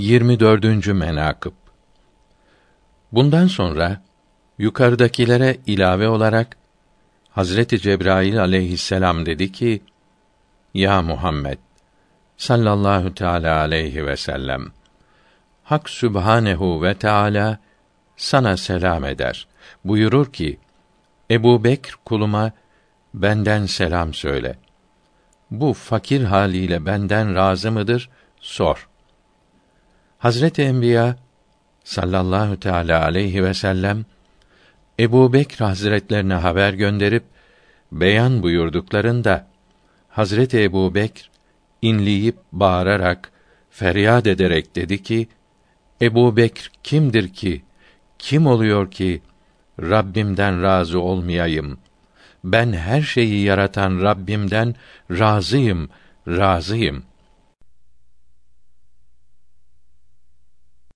24. menakıb Bundan sonra yukarıdakilere ilave olarak Hazreti Cebrail aleyhisselam dedi ki: Ya Muhammed sallallahu teala aleyhi ve sellem Hak Sübhanehu ve Teala sana selam eder. Buyurur ki: Ebu Bekr kuluma benden selam söyle. Bu fakir haliyle benden razı mıdır? Sor. Hazreti Enbiya sallallahu teala aleyhi ve sellem Ebu Bekr Hazretlerine haber gönderip beyan buyurduklarında Hazreti Ebu Bekr inleyip bağırarak feryat ederek dedi ki Ebu Bekr kimdir ki kim oluyor ki Rabbimden razı olmayayım? Ben her şeyi yaratan Rabbimden razıyım razıyım